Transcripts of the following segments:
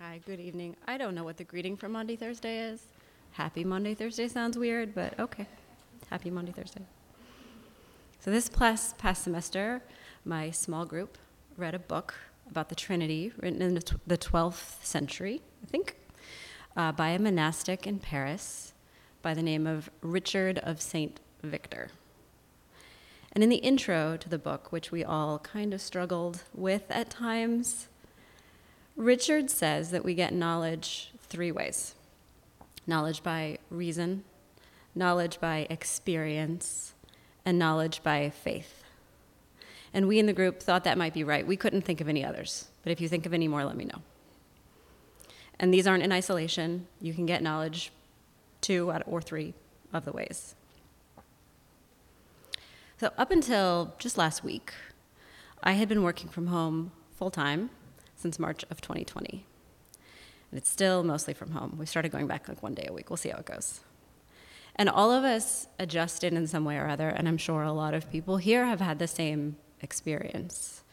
Hi, good evening. I don't know what the greeting for Maundy Thursday is. Happy Maundy Thursday sounds weird, but okay. Happy Maundy Thursday. So, this past, past semester, my small group read a book about the Trinity written in the the 12th century, I think, uh, by a monastic in Paris by the name of Richard of St. Victor. And in the intro to the book, which we all kind of struggled with at times, Richard says that we get knowledge three ways knowledge by reason, knowledge by experience, and knowledge by faith. And we in the group thought that might be right. We couldn't think of any others. But if you think of any more, let me know. And these aren't in isolation. You can get knowledge two or three of the ways. So, up until just last week, I had been working from home full time since March of 2020. And it's still mostly from home. We started going back like one day a week. We'll see how it goes. And all of us adjusted in some way or other, and I'm sure a lot of people here have had the same experience.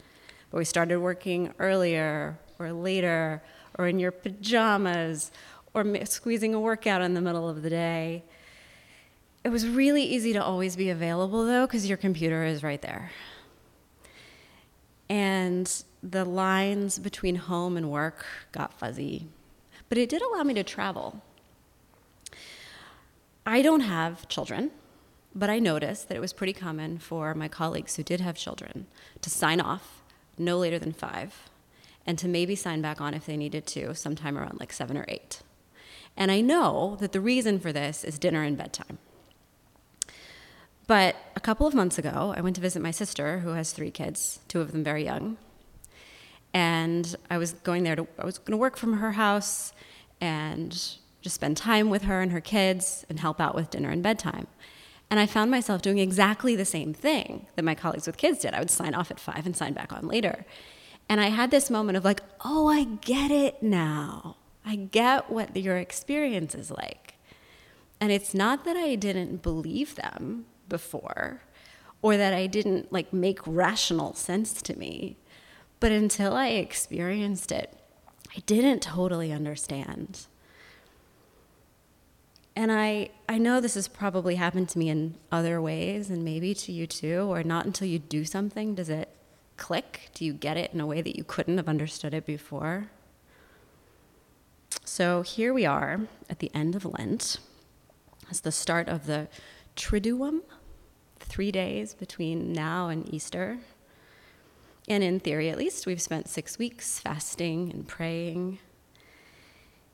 But we started working earlier or later, or in your pajamas, or squeezing a workout in the middle of the day. It was really easy to always be available though, because your computer is right there. And the lines between home and work got fuzzy. But it did allow me to travel. I don't have children, but I noticed that it was pretty common for my colleagues who did have children to sign off no later than five and to maybe sign back on if they needed to sometime around like seven or eight. And I know that the reason for this is dinner and bedtime. But a couple of months ago, I went to visit my sister who has three kids, two of them very young. And I was going there to, I was going to work from her house and just spend time with her and her kids and help out with dinner and bedtime. And I found myself doing exactly the same thing that my colleagues with kids did. I would sign off at five and sign back on later. And I had this moment of like, oh, I get it now. I get what your experience is like. And it's not that I didn't believe them before or that I didn't like make rational sense to me. But until I experienced it, I didn't totally understand. And I, I know this has probably happened to me in other ways and maybe to you too, or not until you do something does it click. Do you get it in a way that you couldn't have understood it before? So here we are at the end of Lent. It's the start of the Triduum, three days between now and Easter. And in theory, at least, we've spent six weeks fasting and praying.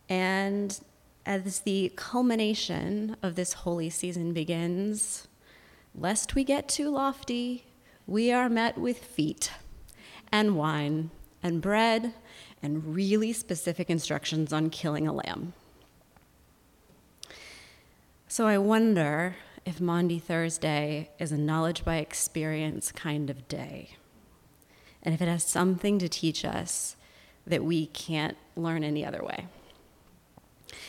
And as the culmination of this holy season begins, lest we get too lofty, we are met with feet and wine and bread and really specific instructions on killing a lamb. So I wonder if Maundy Thursday is a knowledge by experience kind of day and if it has something to teach us that we can't learn any other way.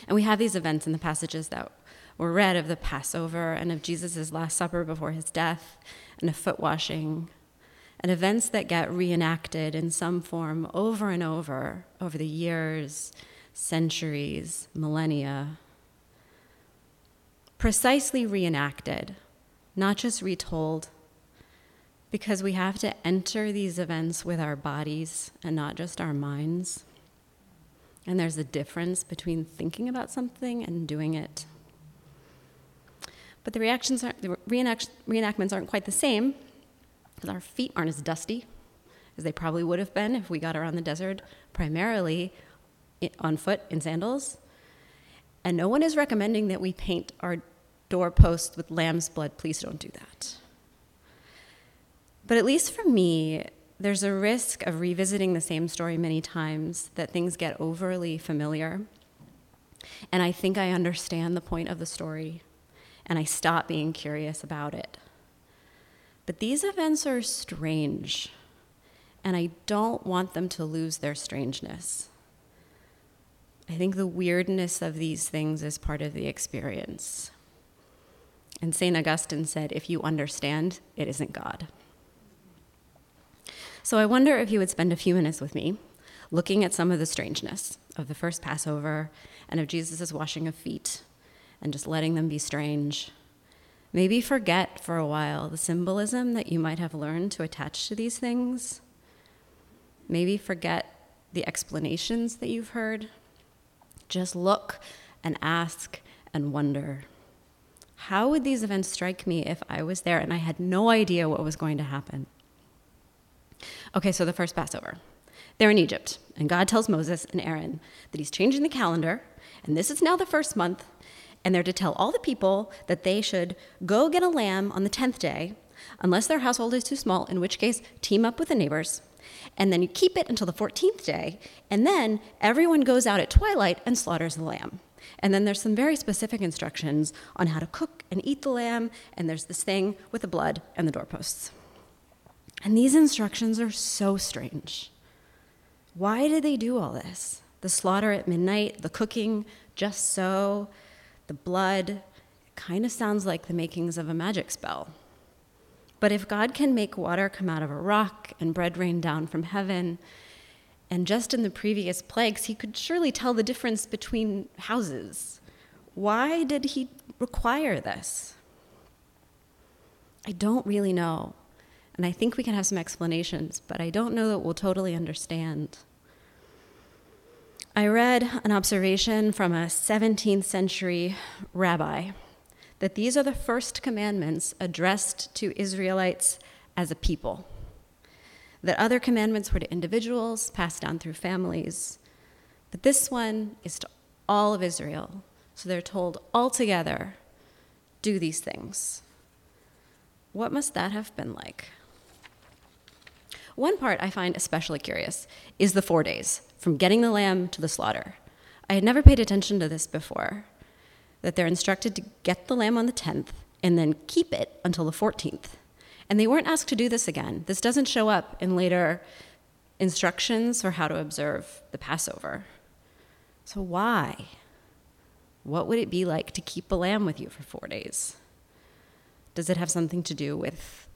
And we have these events in the passages that were read of the Passover and of Jesus' Last Supper before his death and of foot washing, and events that get reenacted in some form over and over over the years, centuries, millennia. Precisely reenacted, not just retold, because we have to enter these events with our bodies and not just our minds. And there's a difference between thinking about something and doing it. But the reactions aren't, the reenact, reenactments aren't quite the same because our feet aren't as dusty as they probably would have been if we got around the desert primarily on foot in sandals. And no one is recommending that we paint our doorposts with lamb's blood. Please don't do that. But at least for me, there's a risk of revisiting the same story many times that things get overly familiar. And I think I understand the point of the story, and I stop being curious about it. But these events are strange, and I don't want them to lose their strangeness. I think the weirdness of these things is part of the experience. And St. Augustine said, if you understand, it isn't God. So I wonder if you would spend a few minutes with me looking at some of the strangeness of the first Passover and of Jesus' washing of feet and just letting them be strange. Maybe forget for a while the symbolism that you might have learned to attach to these things. Maybe forget the explanations that you've heard. Just look and ask and wonder. How would these events strike me if I was there and I had no idea what was going to happen? Okay, so the first Passover. They're in Egypt, and God tells Moses and Aaron that he's changing the calendar, and this is now the first month, and they're to tell all the people that they should go get a lamb on the 10th day, unless their household is too small, in which case, team up with the neighbors. And then you keep it until the 14th day, and then everyone goes out at twilight and slaughters the lamb. And then there's some very specific instructions on how to cook and eat the lamb, and there's this thing with the blood and the doorposts. And these instructions are so strange. Why did they do all this? The slaughter at midnight, the cooking just so, the blood, it kind of sounds like the makings of a magic spell. But if God can make water come out of a rock and bread rain down from heaven, and just in the previous plagues, he could surely tell the difference between houses. Why did he require this? I don't really know. And I think we can have some explanations, but I don't know that we'll totally understand. I read an observation from a 17th century rabbi that these are the first commandments addressed to Israelites as a people, that other commandments were to individuals passed down through families, but this one is to all of Israel. So they're told all together, do these things. What must that have been like? One part I find especially curious is the four days, from getting the lamb to the slaughter. I had never paid attention to this before, that they're instructed to get the lamb on the 10th and then keep it until the 14th. And they weren't asked to do this again. This doesn't show up in later instructions for how to observe the Passover. So, why? What would it be like to keep a lamb with you for four days? Does it have something to do with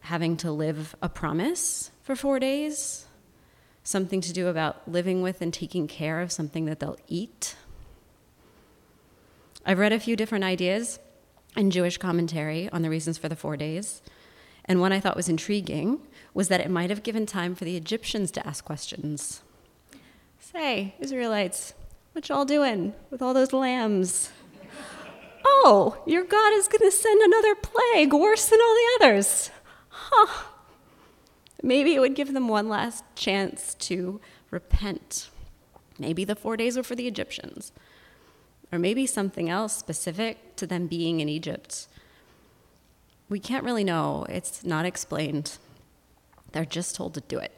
having to live a promise for four days, something to do about living with and taking care of something that they'll eat. I've read a few different ideas in Jewish commentary on the reasons for the four days. And one I thought was intriguing was that it might have given time for the Egyptians to ask questions. Say, Israelites, what y'all doing with all those lambs? oh, your God is going to send another plague worse than all the others huh, maybe it would give them one last chance to repent. Maybe the four days were for the Egyptians, or maybe something else specific to them being in Egypt. We can't really know, it's not explained. They're just told to do it.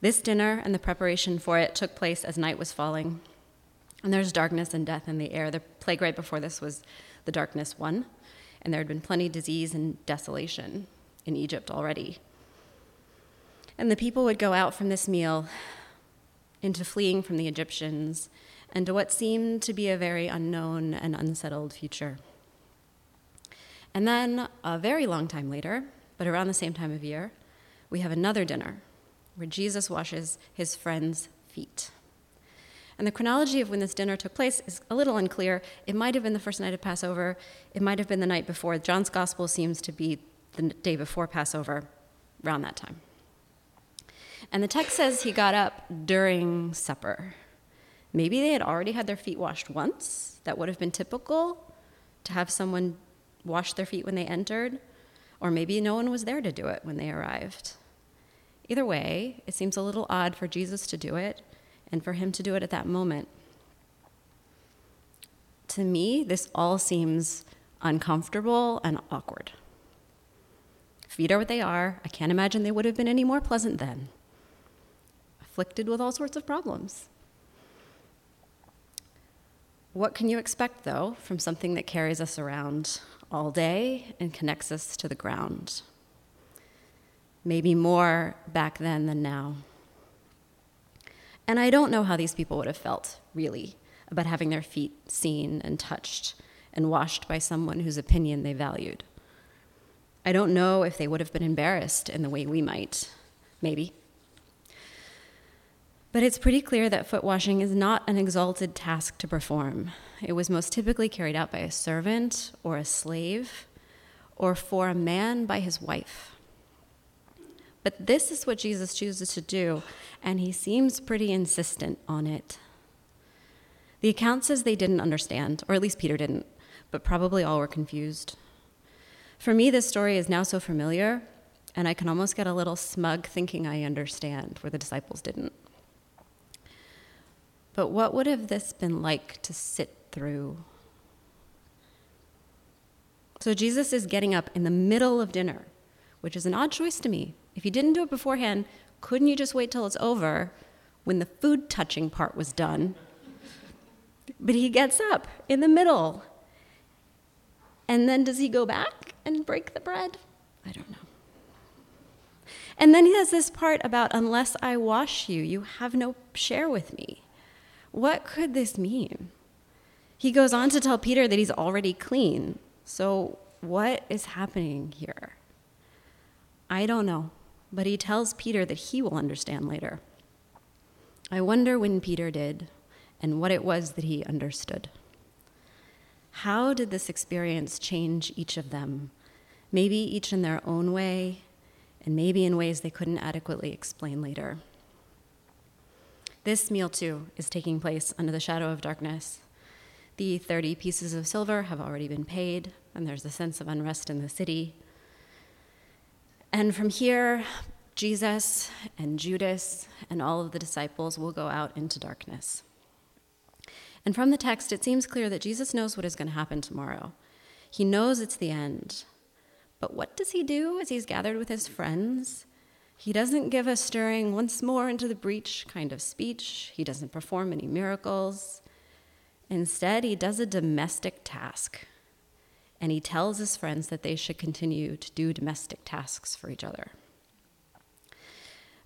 This dinner and the preparation for it took place as night was falling. And there's darkness and death in the air. The plague right before this was the darkness one and there had been plenty of disease and desolation in Egypt already. And the people would go out from this meal into fleeing from the Egyptians and to what seemed to be a very unknown and unsettled future. And then, a very long time later, but around the same time of year, we have another dinner where Jesus washes his friends' feet. And the chronology of when this dinner took place is a little unclear. It might have been the first night of Passover, it might have been the night before. John's gospel seems to be the day before Passover, around that time. And the text says he got up during supper. Maybe they had already had their feet washed once. That would have been typical to have someone wash their feet when they entered. Or maybe no one was there to do it when they arrived. Either way, it seems a little odd for Jesus to do it and for him to do it at that moment. To me, this all seems uncomfortable and awkward. Feet are what they are. I can't imagine they would have been any more pleasant then. Afflicted with all sorts of problems. What can you expect, though, from something that carries us around all day and connects us to the ground? Maybe more back then than now. And I don't know how these people would have felt, really, about having their feet seen and touched and washed by someone whose opinion they valued. I don't know if they would have been embarrassed in the way we might. Maybe. But it's pretty clear that foot washing is not an exalted task to perform. It was most typically carried out by a servant or a slave, or for a man by his wife. But this is what Jesus chooses to do, and he seems pretty insistent on it. The account says they didn't understand, or at least Peter didn't, but probably all were confused. For me, this story is now so familiar, and I can almost get a little smug thinking I understand where the disciples didn't. But what would have this been like to sit through? So Jesus is getting up in the middle of dinner, which is an odd choice to me. If you didn't do it beforehand, couldn't you just wait till it's over when the food touching part was done? But he gets up in the middle. And then does he go back and break the bread? I don't know. And then he has this part about, unless I wash you, you have no share with me. What could this mean? He goes on to tell Peter that he's already clean. So, what is happening here? I don't know, but he tells Peter that he will understand later. I wonder when Peter did and what it was that he understood. How did this experience change each of them? Maybe each in their own way, and maybe in ways they couldn't adequately explain later. This meal, too, is taking place under the shadow of darkness. The 30 pieces of silver have already been paid, and there's a sense of unrest in the city. And from here, Jesus and Judas and all of the disciples will go out into darkness. And from the text, it seems clear that Jesus knows what is going to happen tomorrow. He knows it's the end. But what does he do as he's gathered with his friends? He doesn't give a stirring once more into the breach kind of speech. He doesn't perform any miracles. Instead, he does a domestic task. And he tells his friends that they should continue to do domestic tasks for each other.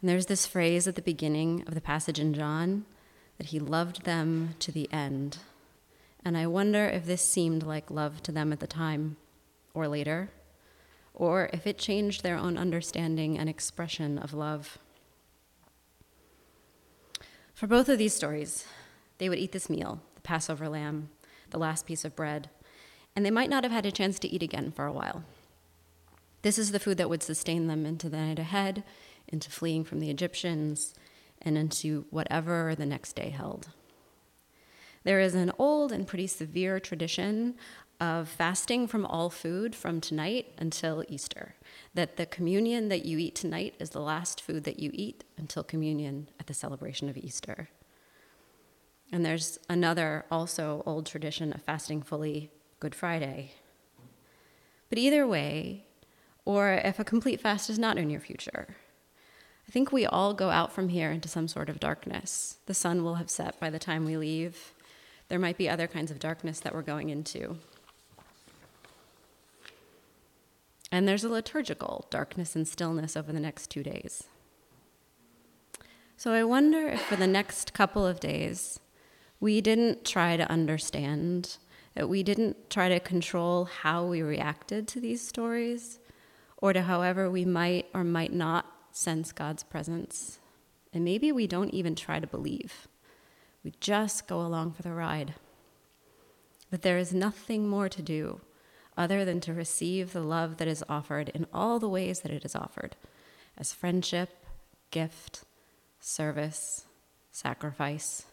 And there's this phrase at the beginning of the passage in John that he loved them to the end. And I wonder if this seemed like love to them at the time or later, or if it changed their own understanding and expression of love. For both of these stories, they would eat this meal, the Passover lamb, the last piece of bread, and they might not have had a chance to eat again for a while. This is the food that would sustain them into the night ahead, into fleeing from the Egyptians, and into whatever the next day held. There is an old and pretty severe tradition of fasting from all food from tonight until Easter. That the communion that you eat tonight is the last food that you eat until communion at the celebration of Easter. And there's another also old tradition of fasting fully Good Friday. But either way, or if a complete fast is not in your future, I think we all go out from here into some sort of darkness. The sun will have set by the time we leave. There might be other kinds of darkness that we're going into. And there's a liturgical darkness and stillness over the next two days. So I wonder if for the next couple of days, we didn't try to understand, that we didn't try to control how we reacted to these stories, or to however we might or might not sense God's presence. And maybe we don't even try to believe. We just go along for the ride. But there is nothing more to do other than to receive the love that is offered in all the ways that it is offered as friendship, gift, service, sacrifice,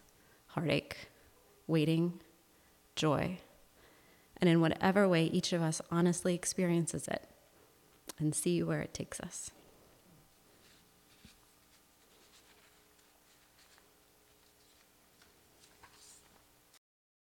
heartache, waiting, joy, and in whatever way each of us honestly experiences it, and see where it takes us.